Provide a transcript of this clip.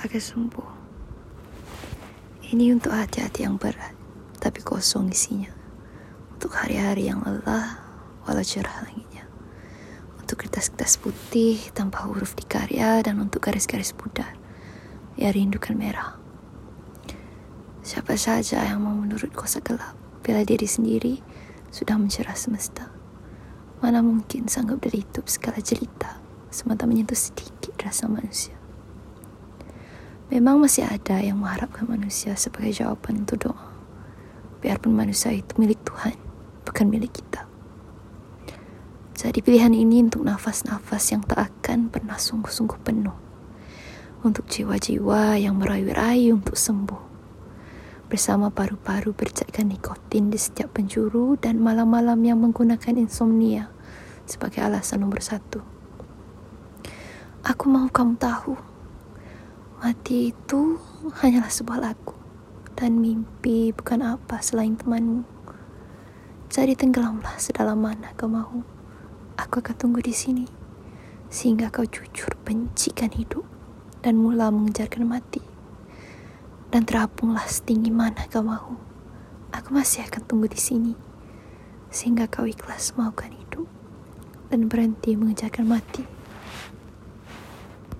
akan sembuh. Ini untuk hati-hati yang berat, tapi kosong isinya. Untuk hari-hari yang lelah, walau cerah langitnya. Untuk kertas-kertas putih tanpa huruf di karya dan untuk garis-garis pudar. Ya rindukan merah. Siapa saja yang mau menurut kosa gelap, bila diri sendiri sudah mencerah semesta. Mana mungkin sanggup dari itu segala jelita semata menyentuh sedikit rasa manusia. Memang masih ada yang mengharapkan manusia sebagai jawaban untuk doa. Biarpun manusia itu milik Tuhan, bukan milik kita. Jadi pilihan ini untuk nafas-nafas yang tak akan pernah sungguh-sungguh penuh. Untuk jiwa-jiwa yang merayu-rayu untuk sembuh. Bersama paru-paru bercakkan nikotin di setiap penjuru dan malam-malam yang menggunakan insomnia sebagai alasan nomor satu. Aku mau kamu tahu Mati itu hanyalah sebuah lagu dan mimpi bukan apa selain temanmu. Jadi tenggelamlah sedalam mana kau mau. Aku akan tunggu di sini sehingga kau jujur bencikan hidup dan mula mengejarkan mati. Dan terapunglah setinggi mana kau mau. Aku masih akan tunggu di sini sehingga kau ikhlas maukan hidup dan berhenti mengejarkan mati.